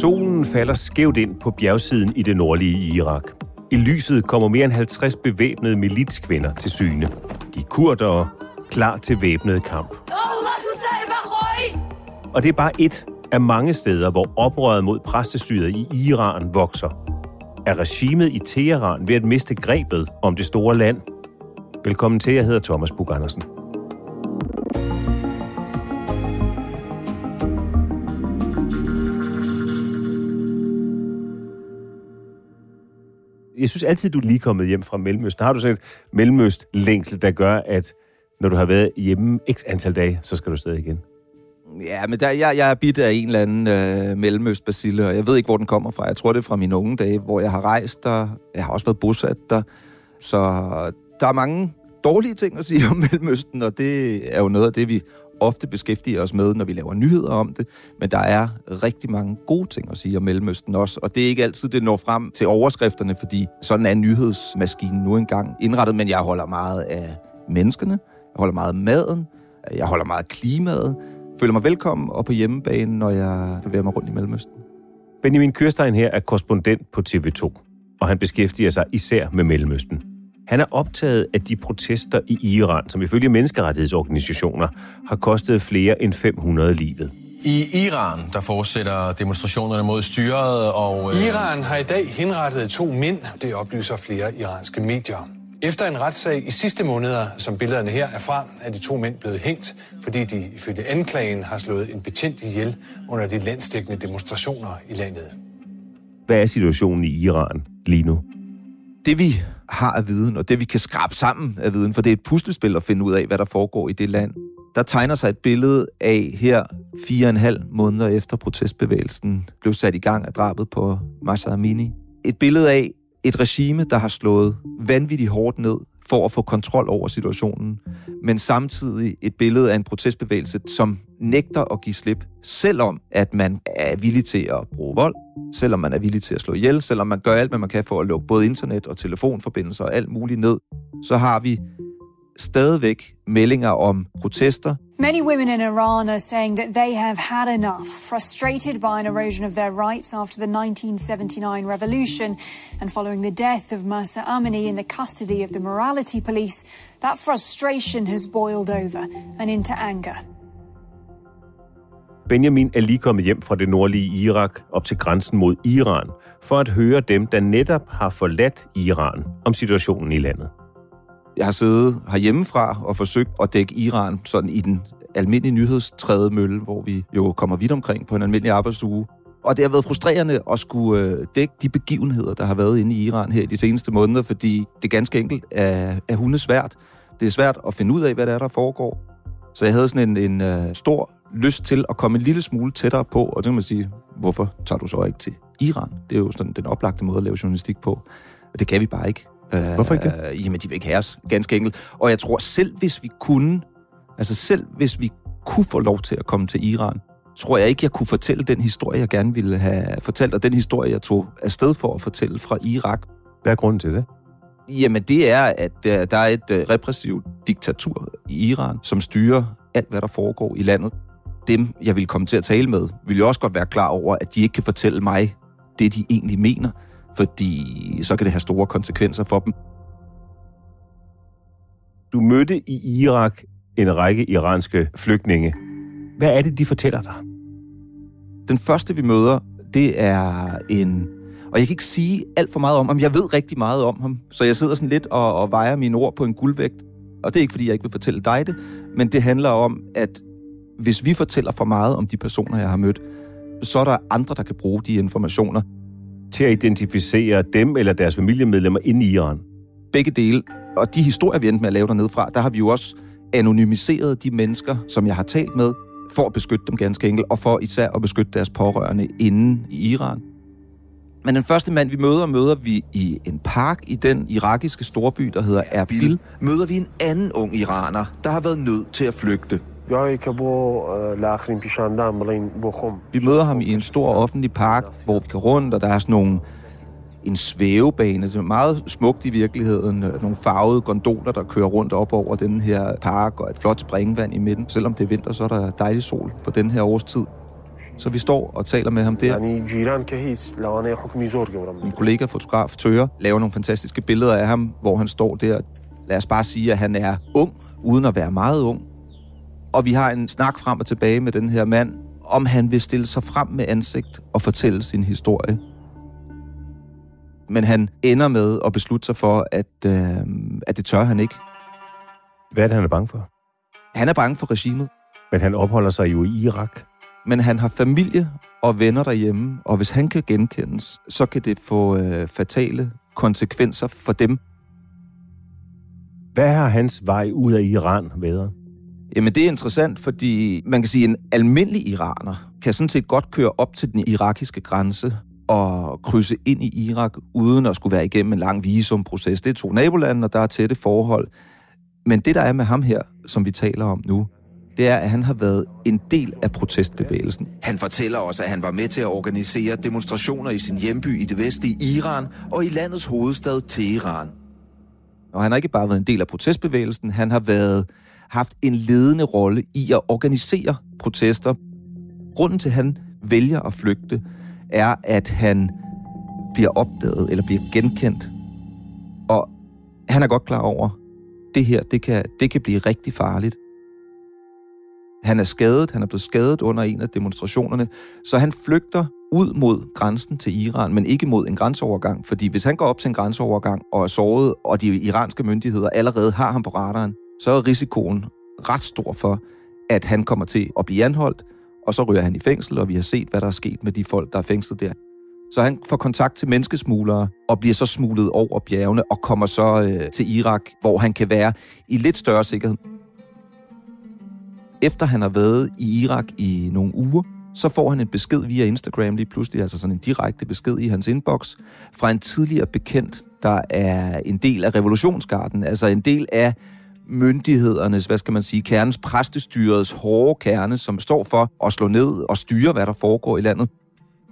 Solen falder skævt ind på bjergsiden i det nordlige Irak. I lyset kommer mere end 50 bevæbnede militskvinder til syne. De er kurdere, klar til væbnet kamp. Og det er bare et af mange steder, hvor oprøret mod præstestyret i Iran vokser. Er regimet i Teheran ved at miste grebet om det store land? Velkommen til, jeg hedder Thomas Bug Andersen. Jeg synes altid, du er lige kommet hjem fra Mellemøsten. Har du sådan et Mellemøst-længsel, der gør, at når du har været hjemme x antal dage, så skal du stadig igen? Ja, men der, jeg, jeg er bidt af en eller anden øh, mellemøstbacille, og jeg ved ikke, hvor den kommer fra. Jeg tror, det er fra mine unge dage, hvor jeg har rejst der. Jeg har også været bosat der. Så der er mange dårlige ting at sige om Mellemøsten, og det er jo noget af det, vi ofte beskæftiger os med, når vi laver nyheder om det. Men der er rigtig mange gode ting at sige om Mellemøsten også, og det er ikke altid, det når frem til overskrifterne, fordi sådan er nyhedsmaskinen nu engang indrettet, men jeg holder meget af menneskene, jeg holder meget af maden, jeg holder meget af klimaet, føler mig velkommen og på hjemmebane, når jeg bevæger mig rundt i Mellemøsten. Benjamin Kørstein her er korrespondent på TV2, og han beskæftiger sig især med Mellemøsten. Han er optaget af de protester i Iran, som ifølge menneskerettighedsorganisationer har kostet flere end 500 livet. I Iran, der fortsætter demonstrationerne mod styret, og... Øh... Iran har i dag henrettet to mænd, det oplyser flere iranske medier. Efter en retssag i sidste måneder, som billederne her er fra, er de to mænd blevet hængt, fordi de ifølge anklagen har slået en betjent ihjel under de landsdækkende demonstrationer i landet. Hvad er situationen i Iran lige nu? Det vi har af viden, og det vi kan skrabe sammen af viden, for det er et puslespil at finde ud af, hvad der foregår i det land. Der tegner sig et billede af her fire og en halv måneder efter protestbevægelsen blev sat i gang af drabet på Masha Amini. Et billede af et regime, der har slået vanvittigt hårdt ned for at få kontrol over situationen, men samtidig et billede af en protestbevægelse, som nægter at give slip, selvom at man er villig til at bruge vold, selvom man er villig til at slå ihjel, selvom man gør alt, hvad man kan for at lukke både internet og telefonforbindelser og alt muligt ned, så har vi stadigvæk meldinger om protester. Many women in Iran are saying that they have had enough, frustrated by an erosion of their rights after the 1979 revolution and following the death of Masa Amini in the custody of the morality police. That frustration has boiled over and into anger. Benjamin er lige kommet hjem fra det nordlige Irak op til grænsen mod Iran for at høre dem, der netop har forladt Iran om situationen i landet. Jeg har siddet herhjemmefra og forsøgt at dække Iran sådan i den almindelige nyhedstræde mølle, hvor vi jo kommer vidt omkring på en almindelig arbejdsuge. Og det har været frustrerende at skulle øh, dække de begivenheder, der har været inde i Iran her de seneste måneder, fordi det ganske enkelt er, er svært. Det er svært at finde ud af, hvad der er, der foregår. Så jeg havde sådan en, en uh, stor lyst til at komme en lille smule tættere på, og det kan man sige, hvorfor tager du så ikke til Iran? Det er jo sådan den oplagte måde at lave journalistik på. Og det kan vi bare ikke. Hvorfor ikke det? Øh, jamen, de vil ikke have os, ganske enkelt. Og jeg tror, selv hvis vi kunne, altså selv hvis vi kunne få lov til at komme til Iran, tror jeg ikke, jeg kunne fortælle den historie, jeg gerne ville have fortalt, og den historie, jeg tog afsted for at fortælle fra Irak. Hvad er grunden til det? Jamen, det er, at uh, der er et uh, repressivt diktatur i Iran, som styrer alt, hvad der foregår i landet. Dem, jeg vil komme til at tale med, vil jo også godt være klar over, at de ikke kan fortælle mig det, de egentlig mener, fordi så kan det have store konsekvenser for dem. Du mødte i Irak en række iranske flygtninge. Hvad er det, de fortæller dig? Den første, vi møder, det er en... Og jeg kan ikke sige alt for meget om ham. Jeg ved rigtig meget om ham, så jeg sidder sådan lidt og, og vejer mine ord på en guldvægt. Og det er ikke, fordi jeg ikke vil fortælle dig det, men det handler om, at hvis vi fortæller for meget om de personer, jeg har mødt, så er der andre, der kan bruge de informationer. Til at identificere dem eller deres familiemedlemmer inde i Iran? Begge dele. Og de historier, vi endte med at lave dernede fra, der har vi jo også anonymiseret de mennesker, som jeg har talt med, for at beskytte dem ganske enkelt, og for især at beskytte deres pårørende inde i Iran. Men den første mand, vi møder, møder vi i en park i den irakiske storby, der hedder Erbil. Møder vi en anden ung iraner, der har været nødt til at flygte. Vi møder ham i en stor offentlig park, hvor vi kan rundt, og der er sådan nogle en svævebane. Det er meget smukt i virkeligheden. Nogle farvede gondoler, der kører rundt op over den her park, og et flot springvand i midten. Selvom det er vinter, så er der dejlig sol på den her årstid. Så vi står og taler med ham der. Min kollega, fotograf Tøger, laver nogle fantastiske billeder af ham, hvor han står der. Lad os bare sige, at han er ung, uden at være meget ung. Og vi har en snak frem og tilbage med den her mand, om han vil stille sig frem med ansigt og fortælle sin historie. Men han ender med at beslutte sig for, at, øh, at det tør han ikke. Hvad er det, han er bange for? Han er bange for regimet. Men han opholder sig jo i Irak. Men han har familie og venner derhjemme, og hvis han kan genkendes, så kan det få øh, fatale konsekvenser for dem. Hvad har hans vej ud af Iran været? Jamen det er interessant, fordi man kan sige, at en almindelig iraner kan sådan set godt køre op til den irakiske grænse og krydse ind i Irak, uden at skulle være igennem en lang visumproces. Det er to nabolande, og der er tætte forhold. Men det, der er med ham her, som vi taler om nu, det er, at han har været en del af protestbevægelsen. Han fortæller også, at han var med til at organisere demonstrationer i sin hjemby i det vestlige Iran og i landets hovedstad Teheran. Og han har ikke bare været en del af protestbevægelsen, han har været haft en ledende rolle i at organisere protester. Grunden til, at han vælger at flygte, er, at han bliver opdaget eller bliver genkendt. Og han er godt klar over, det her, det kan, det kan blive rigtig farligt. Han er skadet, han er blevet skadet under en af demonstrationerne, så han flygter ud mod grænsen til Iran, men ikke mod en grænseovergang, fordi hvis han går op til en grænseovergang og er såret, og de iranske myndigheder allerede har ham på radaren, så er risikoen ret stor for, at han kommer til at blive anholdt, og så ryger han i fængsel, og vi har set, hvad der er sket med de folk, der er fængslet der. Så han får kontakt til menneskesmuglere og bliver så smuglet over bjergene og kommer så øh, til Irak, hvor han kan være i lidt større sikkerhed. Efter han har været i Irak i nogle uger, så får han en besked via Instagram lige pludselig, altså sådan en direkte besked i hans inbox, fra en tidligere bekendt, der er en del af revolutionsgarden, altså en del af myndighedernes, hvad skal man sige, kernes, præstestyrets hårde kerne, som står for at slå ned og styre, hvad der foregår i landet.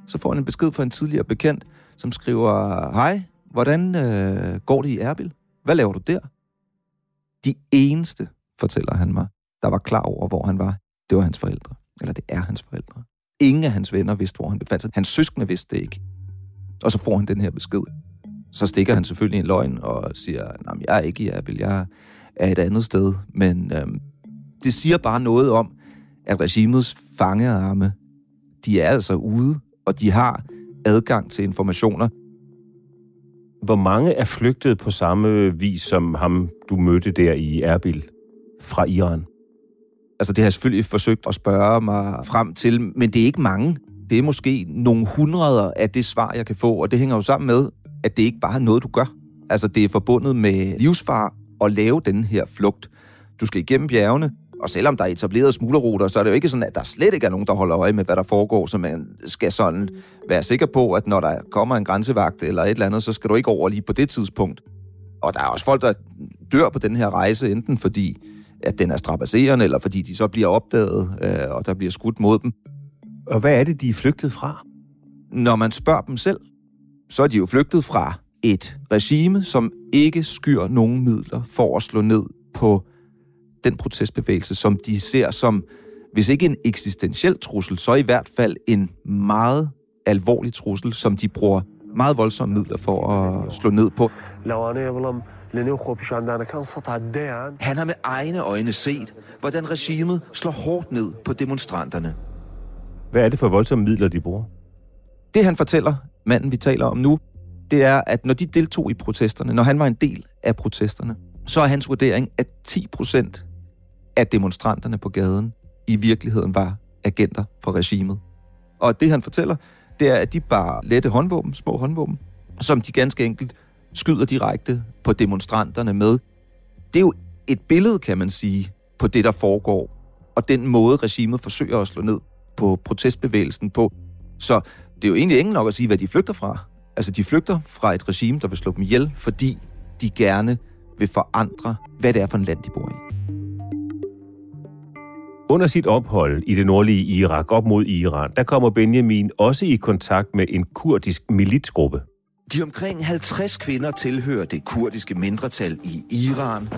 Så får han en besked fra en tidligere bekendt, som skriver, hej, hvordan øh, går det i Erbil? Hvad laver du der? De eneste, fortæller han mig, der var klar over, hvor han var, det var hans forældre. Eller det er hans forældre. Ingen af hans venner vidste, hvor han befandt sig. Hans søskende vidste det ikke. Og så får han den her besked. Så stikker han selvfølgelig en løgn og siger, nej, jeg er ikke i Erbil, jeg er et andet sted. Men øhm, det siger bare noget om, at regimets fangearme, de er altså ude, og de har adgang til informationer. Hvor mange er flygtet på samme vis som ham, du mødte der i Erbil fra Iran? Altså det har jeg selvfølgelig forsøgt at spørge mig frem til, men det er ikke mange. Det er måske nogle hundreder af det svar, jeg kan få, og det hænger jo sammen med, at det ikke bare er noget, du gør. Altså det er forbundet med livsfar at lave den her flugt. Du skal igennem bjergene, Og selvom der er etableret smuglerruter, så er det jo ikke sådan, at der slet ikke er nogen, der holder øje med, hvad der foregår, så man skal sådan være sikker på, at når der kommer en grænsevagt eller et eller andet, så skal du ikke over lige på det tidspunkt. Og der er også folk, der dør på den her rejse, enten fordi at den er strapasserende, eller fordi de så bliver opdaget, øh, og der bliver skudt mod dem. Og hvad er det, de er flygtet fra? Når man spørger dem selv, så er de jo flygtet fra et regime, som ikke skyr nogen midler for at slå ned på den protestbevægelse, som de ser som, hvis ikke en eksistentiel trussel, så i hvert fald en meget alvorlig trussel, som de bruger meget voldsomme midler for at slå ned på. Han har med egne øjne set, hvordan regimet slår hårdt ned på demonstranterne. Hvad er det for voldsomme midler, de bruger? Det han fortæller, manden vi taler om nu, det er, at når de deltog i protesterne, når han var en del af protesterne, så er hans vurdering, at 10 procent af demonstranterne på gaden i virkeligheden var agenter for regimet. Og det han fortæller, det er, at de bare lette håndvåben, små håndvåben, som de ganske enkelt skyder direkte på demonstranterne med. Det er jo et billede, kan man sige, på det, der foregår, og den måde, regimet forsøger at slå ned på protestbevægelsen på. Så det er jo egentlig ingen nok at sige, hvad de flygter fra. Altså, de flygter fra et regime, der vil slå dem ihjel, fordi de gerne vil forandre, hvad det er for en land, de bor i. Under sit ophold i det nordlige Irak op mod Iran, der kommer Benjamin også i kontakt med en kurdisk militsgruppe. De omkring 50 kvinder tilhører det kurdiske mindretal i Iran,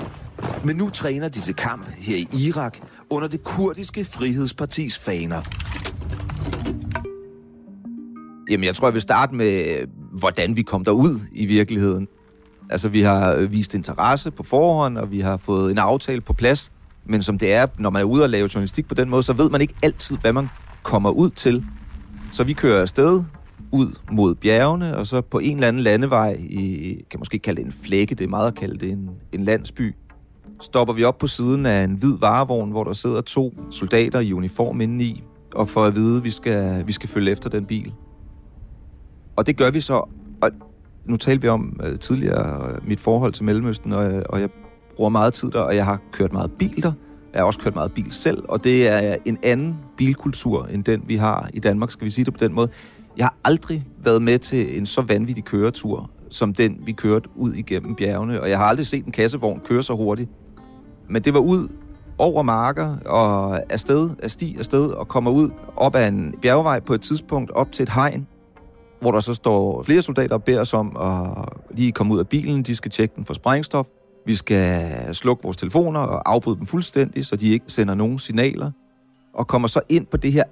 men nu træner de til kamp her i Irak under det kurdiske frihedspartis faner. Jamen, jeg tror, jeg vil starte med, hvordan vi kom derud i virkeligheden. Altså, vi har vist interesse på forhånd, og vi har fået en aftale på plads. Men som det er, når man er ude og lave journalistik på den måde, så ved man ikke altid, hvad man kommer ud til. Så vi kører afsted ud mod bjergene, og så på en eller anden landevej, i, kan måske kalde det en flække, det er meget at kalde det en, en landsby, stopper vi op på siden af en hvid varevogn, hvor der sidder to soldater i uniform indeni, og får at vide, at vi skal, vi skal følge efter den bil. Og det gør vi så, og nu talte vi om uh, tidligere uh, mit forhold til Mellemøsten, og, øh, og jeg bruger meget tid der, og jeg har kørt meget bil der. Jeg har også kørt meget bil selv, og det er en anden bilkultur, end den vi har i Danmark, skal vi sige det på den måde. Jeg har aldrig været med til en så vanvittig køretur, som den vi kørte ud igennem bjergene, og jeg har aldrig set en kassevogn køre så hurtigt. Men det var ud over marker og afsted, af sti afsted, og kommer ud op ad en bjergvej på et tidspunkt op til et hegn, hvor der så står flere soldater og beder os om at lige komme ud af bilen. De skal tjekke den for sprængstof. Vi skal slukke vores telefoner og afbryde dem fuldstændig, så de ikke sender nogen signaler. Og kommer så ind på det her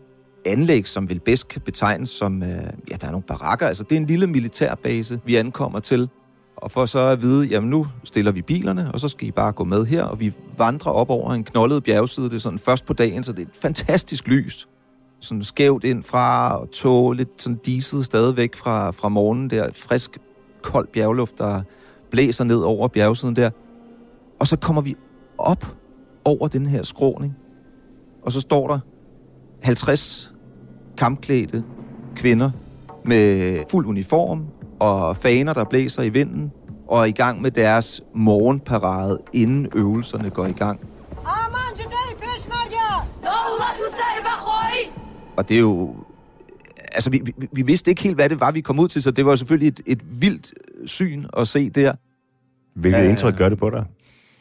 anlæg, som vel bedst kan betegnes som, øh, ja, der er nogle barakker. Altså, det er en lille militærbase, vi ankommer til. Og for så at vide, jamen nu stiller vi bilerne, og så skal I bare gå med her, og vi vandrer op over en knoldet bjergside. Det er sådan først på dagen, så det er et fantastisk lys. Sådan skævt ind fra, og tog lidt sådan diset stadigvæk fra, fra morgenen der. Frisk, kold bjergluft, der blæser ned over bjergsiden der. Og så kommer vi op over den her skråning, og så står der 50 kampklædte kvinder med fuld uniform og faner, der blæser i vinden, og er i gang med deres morgenparade, inden øvelserne går i gang. Og det er jo... Altså, vi, vi, vi vidste ikke helt, hvad det var, vi kom ud til, så det var selvfølgelig et, et vildt syn at se der. Hvilket uh, indtryk gør det på dig?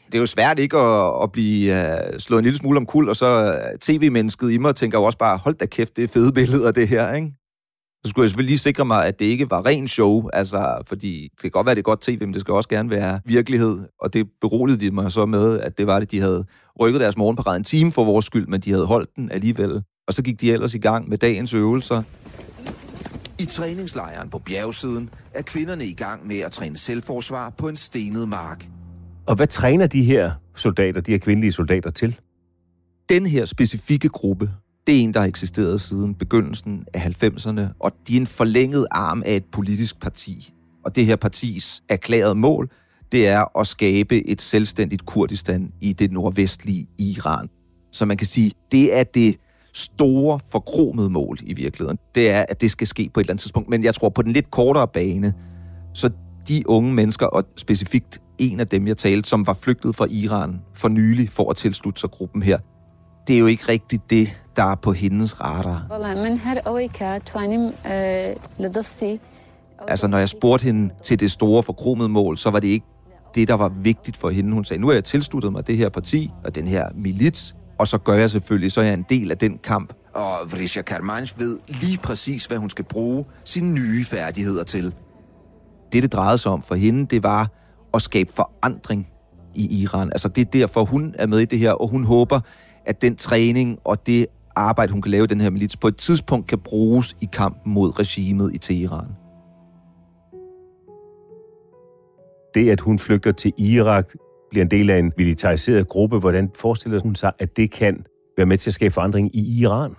Det er jo svært ikke at, at blive uh, slået en lille smule om kul, og så uh, tv-mennesket i mig tænker jo også bare, hold da kæft, det er fede billeder, det her, ikke? Så skulle jeg selvfølgelig lige sikre mig, at det ikke var ren show, altså, fordi det kan godt være, det er godt tv, men det skal også gerne være virkelighed, og det beroligede de mig så med, at det var det, de havde rykket deres morgenparade en time for vores skyld, men de havde holdt den alligevel. Og så gik de ellers i gang med dagens øvelser. I træningslejren på bjergsiden er kvinderne i gang med at træne selvforsvar på en stenet mark. Og hvad træner de her soldater, de her kvindelige soldater til? Den her specifikke gruppe, det er en, der har eksisteret siden begyndelsen af 90'erne, og de er en forlænget arm af et politisk parti. Og det her partis erklærede mål, det er at skabe et selvstændigt Kurdistan i det nordvestlige Iran. Så man kan sige, det er det store, forkromede mål i virkeligheden. Det er, at det skal ske på et eller andet tidspunkt. Men jeg tror, på den lidt kortere bane, så de unge mennesker, og specifikt en af dem, jeg talte, som var flygtet fra Iran for nylig for at tilslutte sig gruppen her, det er jo ikke rigtigt det, der er på hendes radar. Altså, når jeg spurgte hende til det store forkromede mål, så var det ikke det, der var vigtigt for hende. Hun sagde, nu har jeg tilsluttet mig det her parti og den her milits, og så gør jeg selvfølgelig, så er jeg en del af den kamp. Og Vrisha Karmanj ved lige præcis, hvad hun skal bruge sine nye færdigheder til. Det, det drejede sig om for hende, det var at skabe forandring i Iran. Altså, det er derfor, hun er med i det her, og hun håber, at den træning og det arbejde, hun kan lave i den her milits, på et tidspunkt kan bruges i kampen mod regimet i Teheran. Det, at hun flygter til Irak, bliver en del af en militariseret gruppe. Hvordan forestiller hun sig, at det kan være med til at skabe forandring i Iran?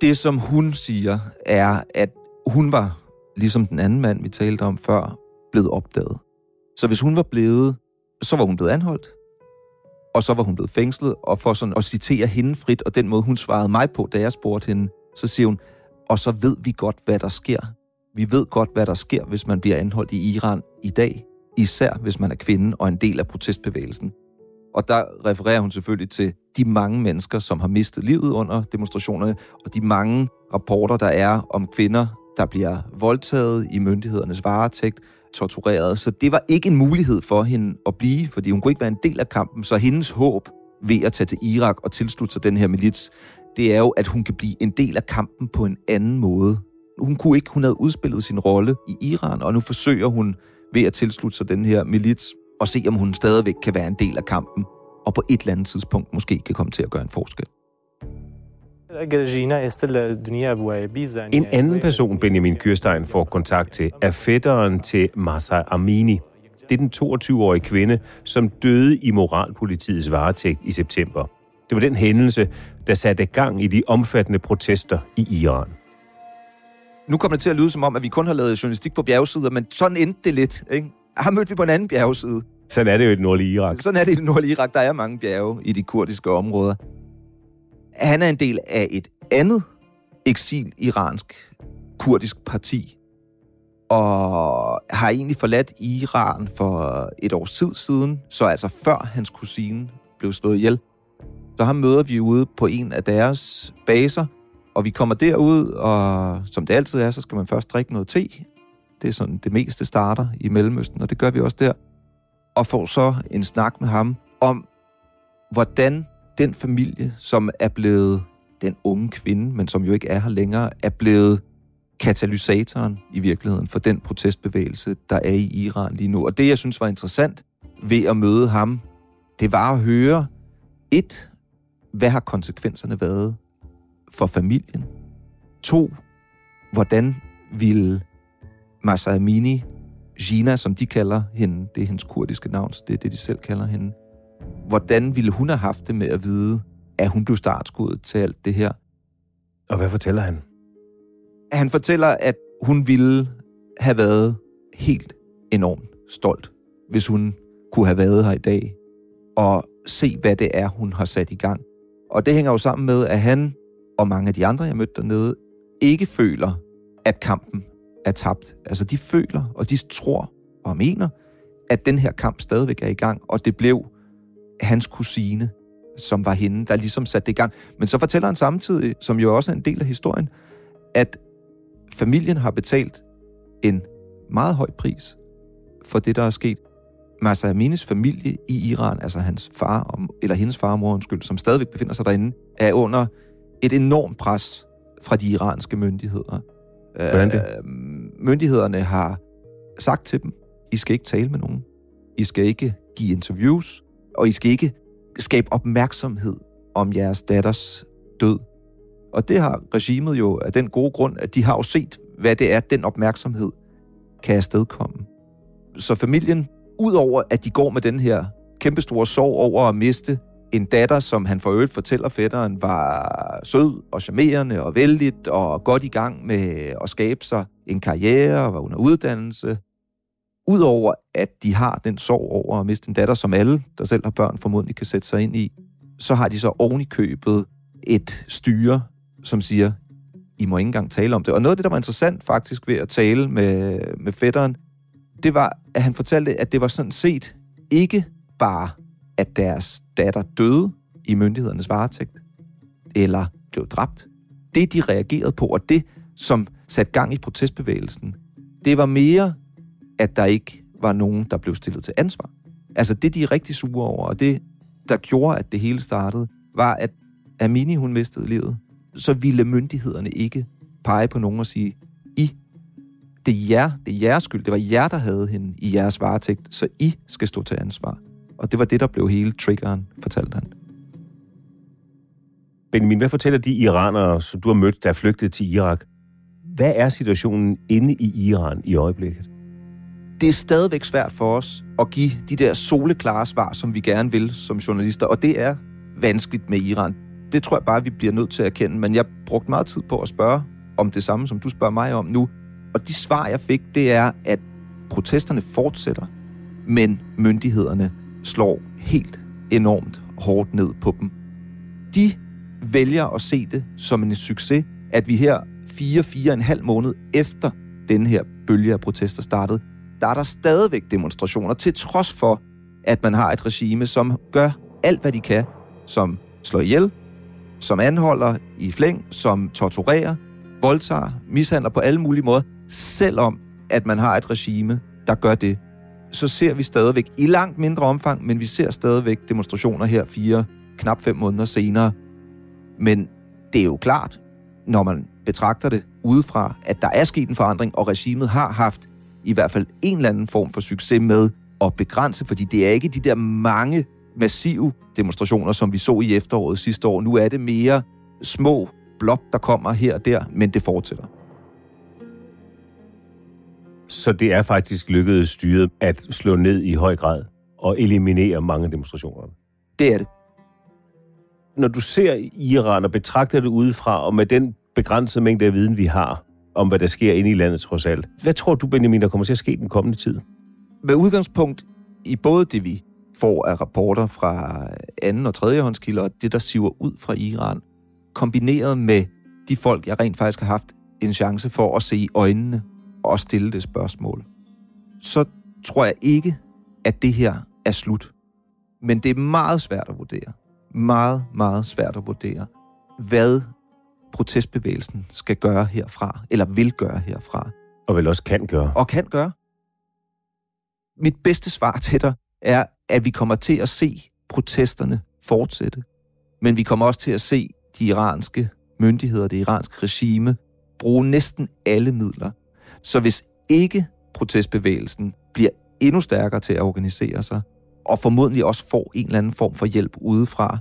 Det, som hun siger, er, at hun var, ligesom den anden mand, vi talte om før, blevet opdaget. Så hvis hun var blevet, så var hun blevet anholdt, og så var hun blevet fængslet, og for sådan at citere hende frit, og den måde, hun svarede mig på, da jeg spurgte hende, så siger hun, og så ved vi godt, hvad der sker. Vi ved godt, hvad der sker, hvis man bliver anholdt i Iran i dag, især hvis man er kvinde og en del af protestbevægelsen. Og der refererer hun selvfølgelig til de mange mennesker, som har mistet livet under demonstrationerne, og de mange rapporter, der er om kvinder, der bliver voldtaget i myndighedernes varetægt, tortureret. Så det var ikke en mulighed for hende at blive, fordi hun kunne ikke være en del af kampen. Så hendes håb ved at tage til Irak og tilslutte sig den her milits, det er jo, at hun kan blive en del af kampen på en anden måde. Hun kunne ikke, hun havde udspillet sin rolle i Iran, og nu forsøger hun ved at tilslutte sig den her milits, og se om hun stadigvæk kan være en del af kampen, og på et eller andet tidspunkt måske kan komme til at gøre en forskel. En anden person, Benjamin Kyrstein får kontakt til, er fætteren til Masai Amini. Det er den 22-årige kvinde, som døde i moralpolitiets varetægt i september. Det var den hændelse, der satte gang i de omfattende protester i Iran. Nu kommer det til at lyde som om, at vi kun har lavet journalistik på bjergsider, men sådan endte det lidt. Ikke? Har mødt vi på en anden bjergside. Sådan er det jo i det nordlige Irak. Sådan er det i det nordlige Irak. Der er mange bjerge i de kurdiske områder. Han er en del af et andet eksil-iransk kurdisk parti, og har egentlig forladt Iran for et års tid siden, så altså før hans kusine blev slået ihjel. Så ham møder vi ude på en af deres baser, og vi kommer derud, og som det altid er, så skal man først drikke noget te. Det er sådan det meste starter i Mellemøsten, og det gør vi også der. Og får så en snak med ham om, hvordan den familie, som er blevet den unge kvinde, men som jo ikke er her længere, er blevet katalysatoren i virkeligheden for den protestbevægelse, der er i Iran lige nu. Og det, jeg synes var interessant ved at møde ham, det var at høre, et, hvad har konsekvenserne været for familien? To, hvordan vil Masa Amini, Gina, som de kalder hende, det er hendes kurdiske navn, så det er det, de selv kalder hende, hvordan ville hun have haft det med at vide, at hun blev startskuddet til alt det her? Og hvad fortæller han? Han fortæller, at hun ville have været helt enormt stolt, hvis hun kunne have været her i dag og se, hvad det er, hun har sat i gang. Og det hænger jo sammen med, at han og mange af de andre, jeg mødte dernede, ikke føler, at kampen er tabt. Altså, de føler, og de tror og mener, at den her kamp stadigvæk er i gang, og det blev hans kusine, som var hende, der ligesom satte det i gang. Men så fortæller han samtidig, som jo også er en del af historien, at familien har betalt en meget høj pris for det, der er sket. Masa Aminis familie i Iran, altså hans far, eller hendes far og mor, undskyld, som stadigvæk befinder sig derinde, er under et enormt pres fra de iranske myndigheder. Hvordan det? Øh, myndighederne har sagt til dem, I skal ikke tale med nogen. I skal ikke give interviews, og I skal ikke skabe opmærksomhed om jeres datters død. Og det har regimet jo af den gode grund, at de har jo set, hvad det er, den opmærksomhed kan afstedkomme. Så familien, udover at de går med den her kæmpestore sorg over at miste en datter, som han for øvrigt fortæller fætteren, var sød og charmerende og vældig og godt i gang med at skabe sig en karriere og var under uddannelse. Udover at de har den sorg over at miste en datter, som alle, der selv har børn, formodentlig kan sætte sig ind i, så har de så oven i købet et styre, som siger, I må ikke engang tale om det. Og noget af det, der var interessant faktisk ved at tale med, med fætteren, det var, at han fortalte, at det var sådan set ikke bare, at deres datter døde i myndighedernes varetægt. eller blev dræbt. Det, de reagerede på, og det, som satte gang i protestbevægelsen, det var mere, at der ikke var nogen, der blev stillet til ansvar. Altså det, de er rigtig sure over, og det, der gjorde, at det hele startede, var, at Amini, hun mistede livet. Så ville myndighederne ikke pege på nogen og sige, I, det er jer, det er jeres skyld, det var jer, der havde hende i jeres varetægt, så I skal stå til ansvar. Og det var det, der blev hele triggeren, fortalte han. Benjamin, hvad fortæller de iranere, som du har mødt, der er flygtet til Irak? Hvad er situationen inde i Iran i øjeblikket? Det er stadigvæk svært for os at give de der soleklare svar, som vi gerne vil som journalister, og det er vanskeligt med Iran. Det tror jeg bare, vi bliver nødt til at erkende, men jeg brugte meget tid på at spørge om det samme, som du spørger mig om nu. Og de svar, jeg fik, det er, at protesterne fortsætter, men myndighederne slår helt enormt hårdt ned på dem. De vælger at se det som en succes, at vi her fire, fire en halv måned efter den her bølge af protester startede, der er der stadigvæk demonstrationer, til trods for, at man har et regime, som gør alt, hvad de kan, som slår ihjel, som anholder i flæng, som torturerer, voldtager, mishandler på alle mulige måder, selvom at man har et regime, der gør det, så ser vi stadigvæk i langt mindre omfang, men vi ser stadigvæk demonstrationer her fire, knap fem måneder senere. Men det er jo klart, når man betragter det udefra, at der er sket en forandring, og regimet har haft i hvert fald en eller anden form for succes med at begrænse, fordi det er ikke de der mange massive demonstrationer, som vi så i efteråret sidste år. Nu er det mere små blok, der kommer her og der, men det fortsætter. Så det er faktisk lykkedes styret at slå ned i høj grad og eliminere mange demonstrationer? Det er det. Når du ser Iran og betragter det udefra, og med den begrænsede mængde af viden, vi har om, hvad der sker inde i landet trods alt, hvad tror du, Benjamin, der kommer til at ske den kommende tid? Med udgangspunkt i både det, vi får af rapporter fra anden- og tredjehåndskilder, og det, der siver ud fra Iran, kombineret med de folk, jeg rent faktisk har haft en chance for at se i øjnene og stille det spørgsmål, så tror jeg ikke, at det her er slut. Men det er meget svært at vurdere. Meget, meget svært at vurdere, hvad protestbevægelsen skal gøre herfra, eller vil gøre herfra. Og vel også kan gøre. Og kan gøre. Mit bedste svar til dig er, at vi kommer til at se protesterne fortsætte. Men vi kommer også til at se de iranske myndigheder, det iranske regime, bruge næsten alle midler. Så hvis ikke protestbevægelsen bliver endnu stærkere til at organisere sig, og formodentlig også får en eller anden form for hjælp udefra,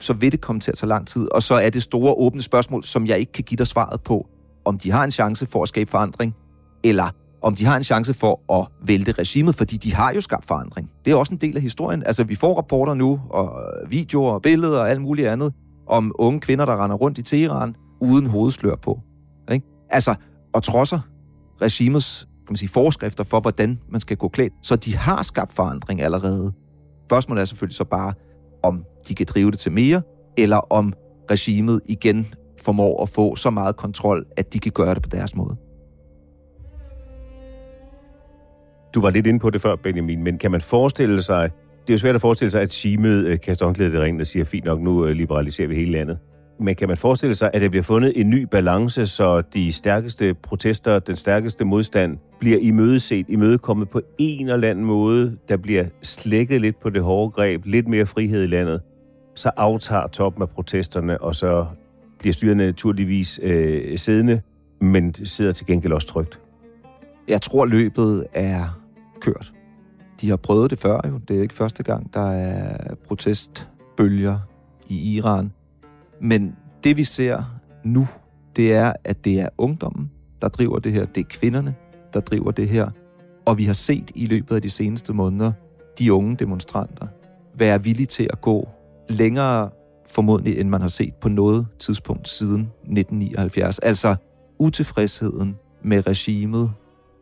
så vil det komme til at tage lang tid. Og så er det store åbne spørgsmål, som jeg ikke kan give dig svaret på, om de har en chance for at skabe forandring, eller om de har en chance for at vælte regimet, fordi de har jo skabt forandring. Det er også en del af historien. Altså, vi får rapporter nu, og videoer og billeder og alt muligt andet, om unge kvinder, der render rundt i Teheran uden hovedslør på. Ikke? Altså, og trodser regimets kan man sige, forskrifter for, hvordan man skal gå klædt. Så de har skabt forandring allerede. Spørgsmålet er selvfølgelig så bare, om de kan drive det til mere, eller om regimet igen formår at få så meget kontrol, at de kan gøre det på deres måde. Du var lidt inde på det før, Benjamin, men kan man forestille sig, det er jo svært at forestille sig, at regimet øh, kaster håndklædet i ringen og siger, fint nok, nu øh, liberaliserer vi hele landet. Men kan man forestille sig, at der bliver fundet en ny balance, så de stærkeste protester, den stærkeste modstand, bliver imødeset, imødekommet på en eller anden måde, der bliver slækket lidt på det hårde greb, lidt mere frihed i landet, så aftager toppen af protesterne, og så bliver styrene naturligvis øh, siddende, men sidder til gengæld også trygt. Jeg tror, løbet er kørt. De har prøvet det før jo. Det er ikke første gang, der er protestbølger i Iran. Men det vi ser nu, det er, at det er ungdommen, der driver det her. Det er kvinderne, der driver det her. Og vi har set i løbet af de seneste måneder, de unge demonstranter være villige til at gå længere formodentlig, end man har set på noget tidspunkt siden 1979. Altså utilfredsheden med regimet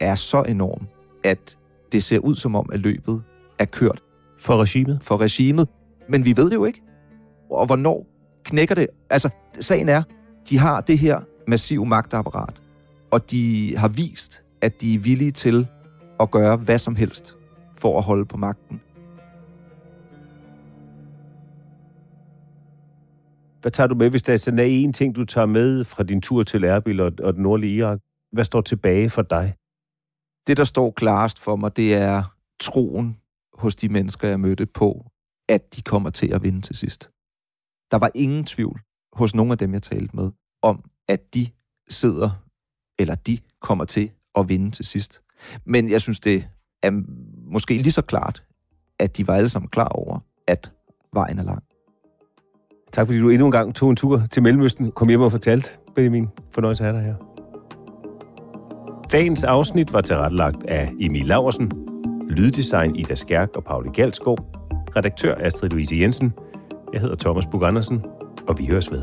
er så enorm, at det ser ud som om, at løbet er kørt. For regimet? For regimet. Men vi ved det jo ikke. Og hvornår knækker det? Altså, sagen er, de har det her massive magtapparat, og de har vist, at de er villige til at gøre hvad som helst for at holde på magten. Hvad tager du med, hvis der er sådan en ting, du tager med fra din tur til Erbil og, og den nordlige Irak? Hvad står tilbage for dig? Det, der står klarest for mig, det er troen hos de mennesker, jeg mødte på, at de kommer til at vinde til sidst. Der var ingen tvivl hos nogen af dem, jeg talte med, om, at de sidder, eller de kommer til at vinde til sidst. Men jeg synes, det er måske lige så klart, at de var alle sammen klar over, at vejen er lang. Tak fordi du endnu en gang tog en tur til Mellemøsten, kom hjem og fortalte, Benjamin. Fornøjelse at have dig her. Dagens afsnit var tilrettelagt af Emil Laversen, lyddesign Ida Skærk og Pauli Galskov, redaktør Astrid Louise Jensen. Jeg hedder Thomas Bug Andersen, og vi høres ved.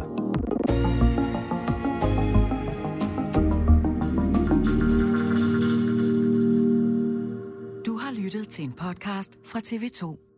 Du har lyttet til en podcast fra TV2.